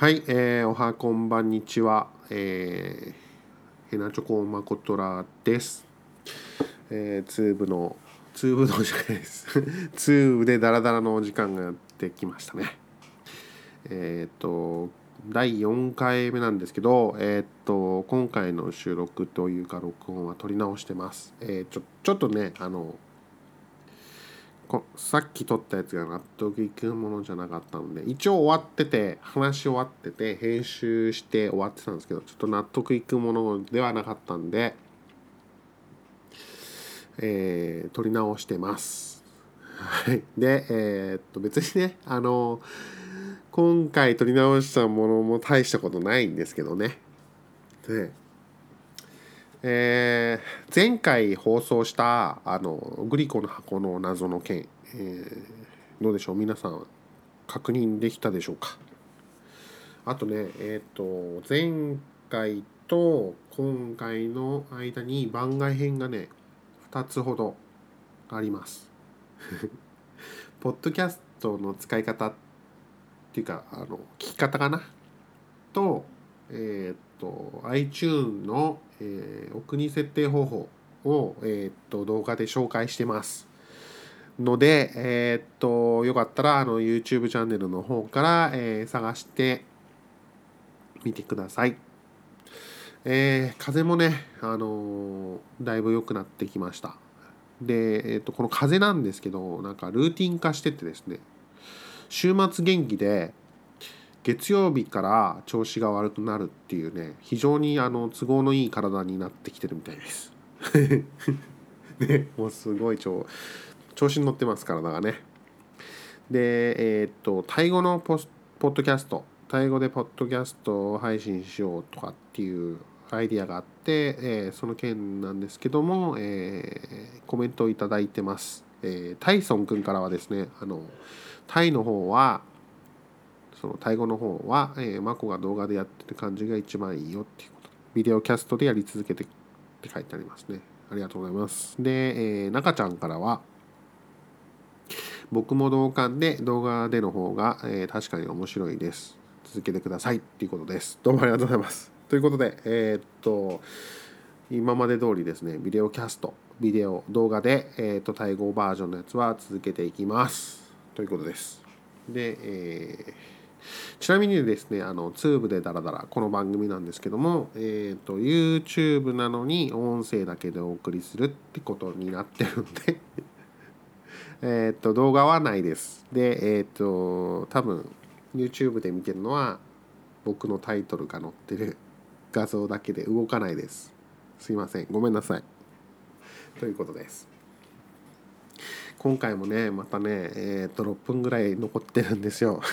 はい、えー、おはこんばんにちは、えー、ヘナチョコマコトラです。えー、ツーブの、ツーブのじゃないです。ツーブでダラダラのお時間がやってきましたね。えっ、と、第4回目なんですけど、えっ、と、今回の収録というか録音は撮り直してます。えー、ちょ、ちょっとね、あの、こ、さっき撮ったやつが納得いくものじゃなかったので一応終わってて話し終わってて編集して終わってたんですけどちょっと納得いくものではなかったんで、えー撮り直してます。はい、でえーっと別にねあの今回撮り直したものも大したことないんですけどね。でえー前回放送したあのグリコの箱の謎の件、えーどうでしょう？皆さん確認できたでしょうか？あとねえっ、と前回と今回の間に番外編がね2つほどあります。ポッドキャストの使い方っていうかあの聞き方かな？とえーと iTune の、えーお国設定方法を、えーっと動画で紹介してますので、えーっとよかったらあの YouTube チャンネルの方から、えー探してみてください。えー風もね、あのだいぶ良くなってきました。で、えっとこの風なんですけどなんかルーティン化しててですね週末元気で月曜日から調子が悪くなるっていうね非常にあの都合のいい体になってきてるみたいです。ねもうすごい調調子に乗ってます体がね。でえーっとタイ語のポポッドキャストタイ語でポッドキャストを配信しようとかっていうアイディアがあって、えーその件なんですけども、えーコメントをいいてます。えータイソン君からはですねあのタイの方はそのタイ語の方は、えーマコが動画でやってる感じが一番いいよっていうこと。ビデオキャストでやり続けてって書いてありますね。ありがとうございます。で、えー、中ちゃんからは僕も同感で動画での方が、えー確かに面白いです。続けてくださいっていうことです。どうもありがとうございます。ということでえーっと今まで通りですねビデオキャストビデオ動画で、えーっとタイ語バージョンのやつは続けていきます。ということです。で、えーちなみにですね、あの、ツーブでダラダラ、この番組なんですけども、えっ、と、YouTube なのに音声だけでお送りするってことになってるんで、えっと、動画はないです。で、えっ、と、多分、YouTube で見てるのは、僕のタイトルが載ってる画像だけで動かないです。すいません。ごめんなさい。ということです。今回もねまたねえっ、と6分ぐらい残ってるんですよ。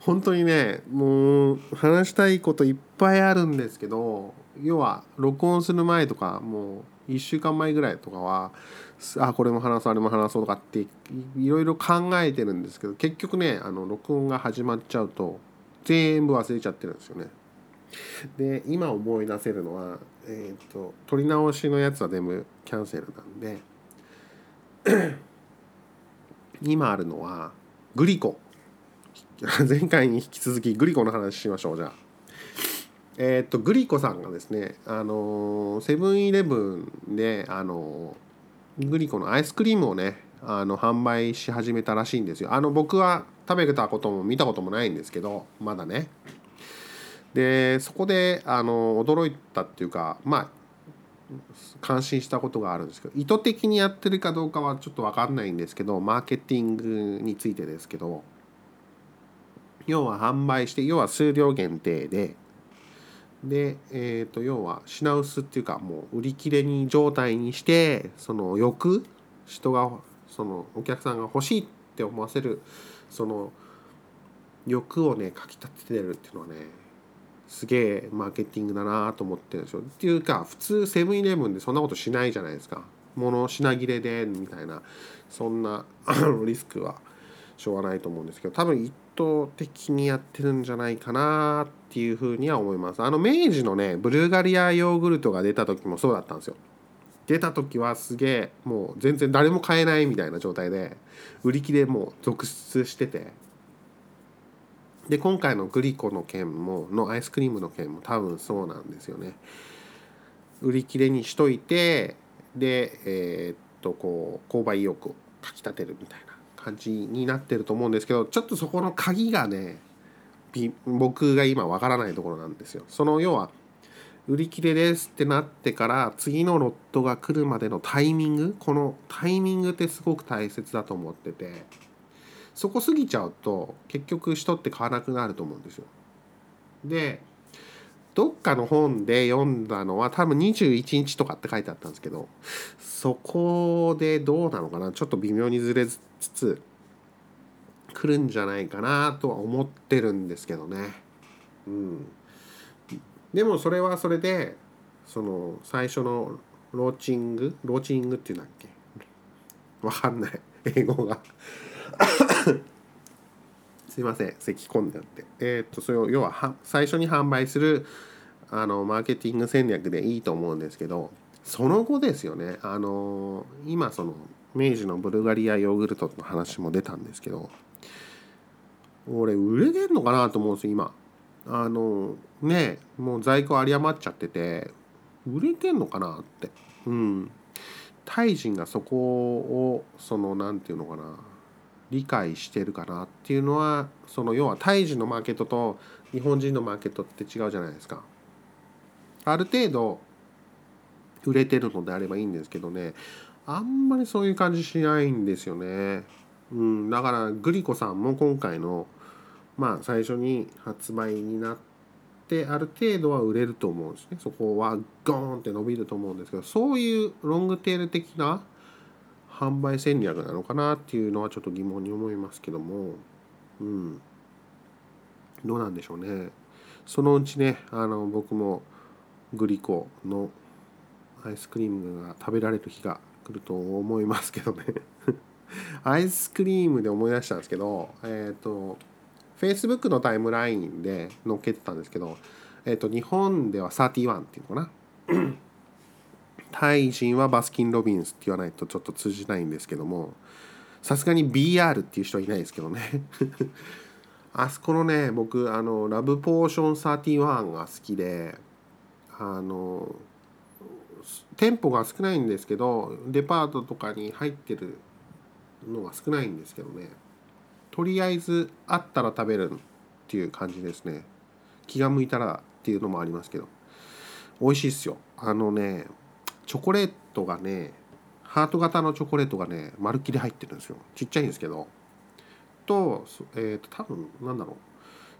本当にねもう話したいこといっぱいあるんですけど要は録音する前とかもう1週間前ぐらいとかはあこれも話そうあれも話そうとかっていいろいろ考えてるんですけど結局ねあの録音が始まっちゃうと全部忘れちゃってるんですよね。で今思い出せるのはえっ、と撮り直しのやつは全部キャンセルなんで 今あるのはグリコ。前回に引き続きグリコの話しましょうじゃあ。えっとグリコさんがですねあのセブンイレブンであのグリコのアイスクリームをねあの販売し始めたらしいんですよ。あの僕は食べたことも見たこともないんですけどまだね。でそこであの驚いたっていうかまあ感心したことがあるんですけど意図的にやってるかどうかはちょっと分かんないんですけどマーケティングについてですけど要は販売して要は数量限定でで、えー、と要は品薄っていうかもう売り切れに状態にしてその欲人がそのお客さんが欲しいって思わせるその欲をねかきたててるっていうのはねすげえマーケティングだなと思ってるんですよ。っていうか普通セブンイレブンでそんなことしないじゃないですか。物品切れでみたいなそんなリスクはしょうがないと思うんですけど多分意図的にやってるんじゃないかなっていうふうには思います。あの明治のねブルガリアヨーグルトが出た時もそうだったんですよ。出た時はすげえもう全然誰も買えないみたいな状態で売り切れも続出しててで今回のグリコの件ものアイスクリームの件も多分そうなんですよね売り切れにしといてでえー、っとこう購買意欲をかきたてるみたいな感じになってると思うんですけどちょっとそこの鍵がね僕が今わからないところなんですよ。その要は売り切れですってなってから次のロットが来るまでのタイミングこのタイミングってすごく大切だと思っててそこ過ぎちゃうと結局人って買わなくなると思うんですよ。でどっかの本で読んだのは多分21日とかって書いてあったんですけどそこでどうなのかな？ちょっと微妙にずれつつ来るんじゃないかなとは思ってるんですけどね。うん、でもそれはそれでその最初のローチング？ローチングっていうんだっけ？わかんない。英語が。すいません咳き込んであって。えー、っとそれを要はは最初に販売するあのマーケティング戦略でいいと思うんですけどその後ですよね。あの今その明治のブルガリアヨーグルトの話も出たんですけど俺売れてんのかなと思うんですよ今。あのねもう在庫有り余っちゃってて売れてんのかなって。うん。タイ人がそこをその何て言うのかな。理解してるかなっていうのはその要はタイ人のマーケットと日本人のマーケットって違うじゃないですか。ある程度売れてるのであればいいんですけどね。あんまりそういう感じしないんですよね。うん、だからグリコさんも今回のまあ最初に発売になってある程度は売れると思うんですね。そこはゴーンって伸びると思うんですけどそういうロングテール的な販売戦略なのかなっていうのはちょっと疑問に思いますけども。うん。どうなんでしょうね。そのうちねあの僕もグリコのアイスクリームが食べられる日が来ると思いますけどね。アイスクリームで思い出したんですけど、えっ、ー、と、Facebook のタイムラインで載っけてたんですけど、えっ、ー、と、日本では31っていうのかな。タイ人はバスキン・ロビンスって言わないとちょっと通じないんですけども、さすがに BR っていう人はいないですけどね。あそこのね、僕、あの、ラブポーション31が好きで、あの、店舗が少ないんですけど、デパートとかに入ってるのが少ないんですけどね。とりあえずあったら食べるっていう感じですね。気が向いたらっていうのもありますけど。美味しいっすよ。あのねチョコレートがねハート型のチョコレートがねまるっきり入ってるんですよ。ちっちゃいんですけど。とえっ、ー、と多分なんだろう。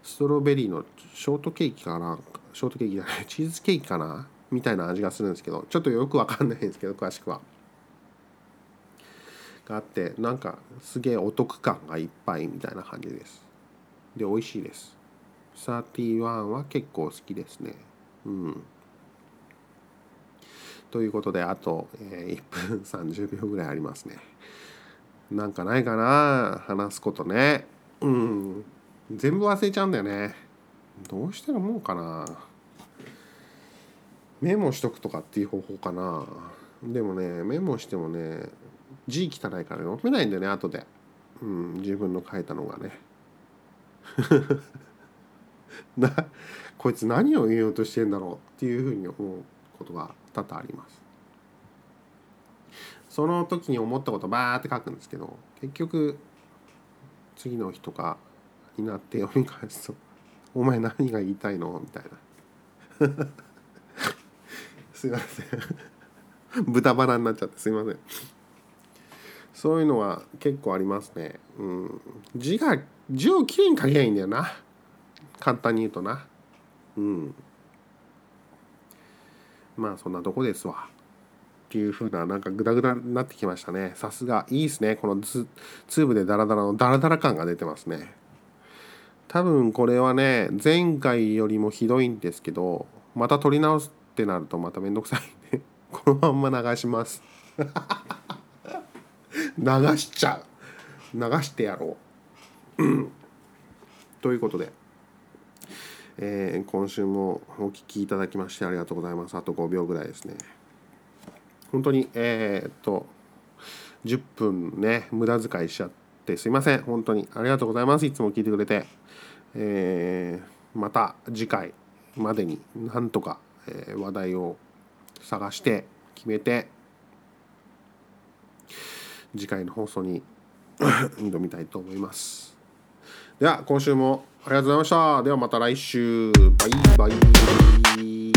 ストロベリーのショートケーキかな？ショートケーキじゃない。チーズケーキかな？みたいな味がするんですけど。ちょっとよくわかんないんですけど詳しくは。があってなんかすげえお得感がいっぱいみたいな感じです。で美味しいです。31は結構好きですね。うん。ということであと、えー、1分30秒ぐらいありますね。なんかないかな話すことね。うん。全部忘れちゃうんだよね。どうしたらもうかな。メモしとくとかっていう方法かな。でもねメモしてもね字汚いから読めないんだよね後で、うん、自分の書いたのがね。なこいつ何を言おうとしてんだろうっていうふうに思う。ことが多々ありますその時に思ったことバーって書くんですけど結局次の日とかになって読み返すと「お前何が言いたいの?」みたいな すいません 豚バラになっちゃってすいませんそういうのは結構ありますね。うん。字が、字をきれいに書けばいいんだよな。簡単に言うとな。うん。まあそんなとこですわ。っていう風ななんかグダグダになってきましたね。さすが。いいですね。このツーブでダラダラのダラダラ感が出てますね。多分これはね、前回よりもひどいんですけど、また撮り直すってなるとまためんどくさいんで、このまんま流します。流しちゃう流してやろう、ということで、えー、今週もお聴きいただきましてありがとうございます。あと5秒ぐらいですね。本当に、えー、っと、10分ね、無駄遣いしちゃってすいません。本当にありがとうございます。いつも聞いてくれて。えー、また次回までになんとか、え話題を探して決めて次回の放送に 挑みたいと思います。では今週もありがとうございました。ではまた来週。バイバイ。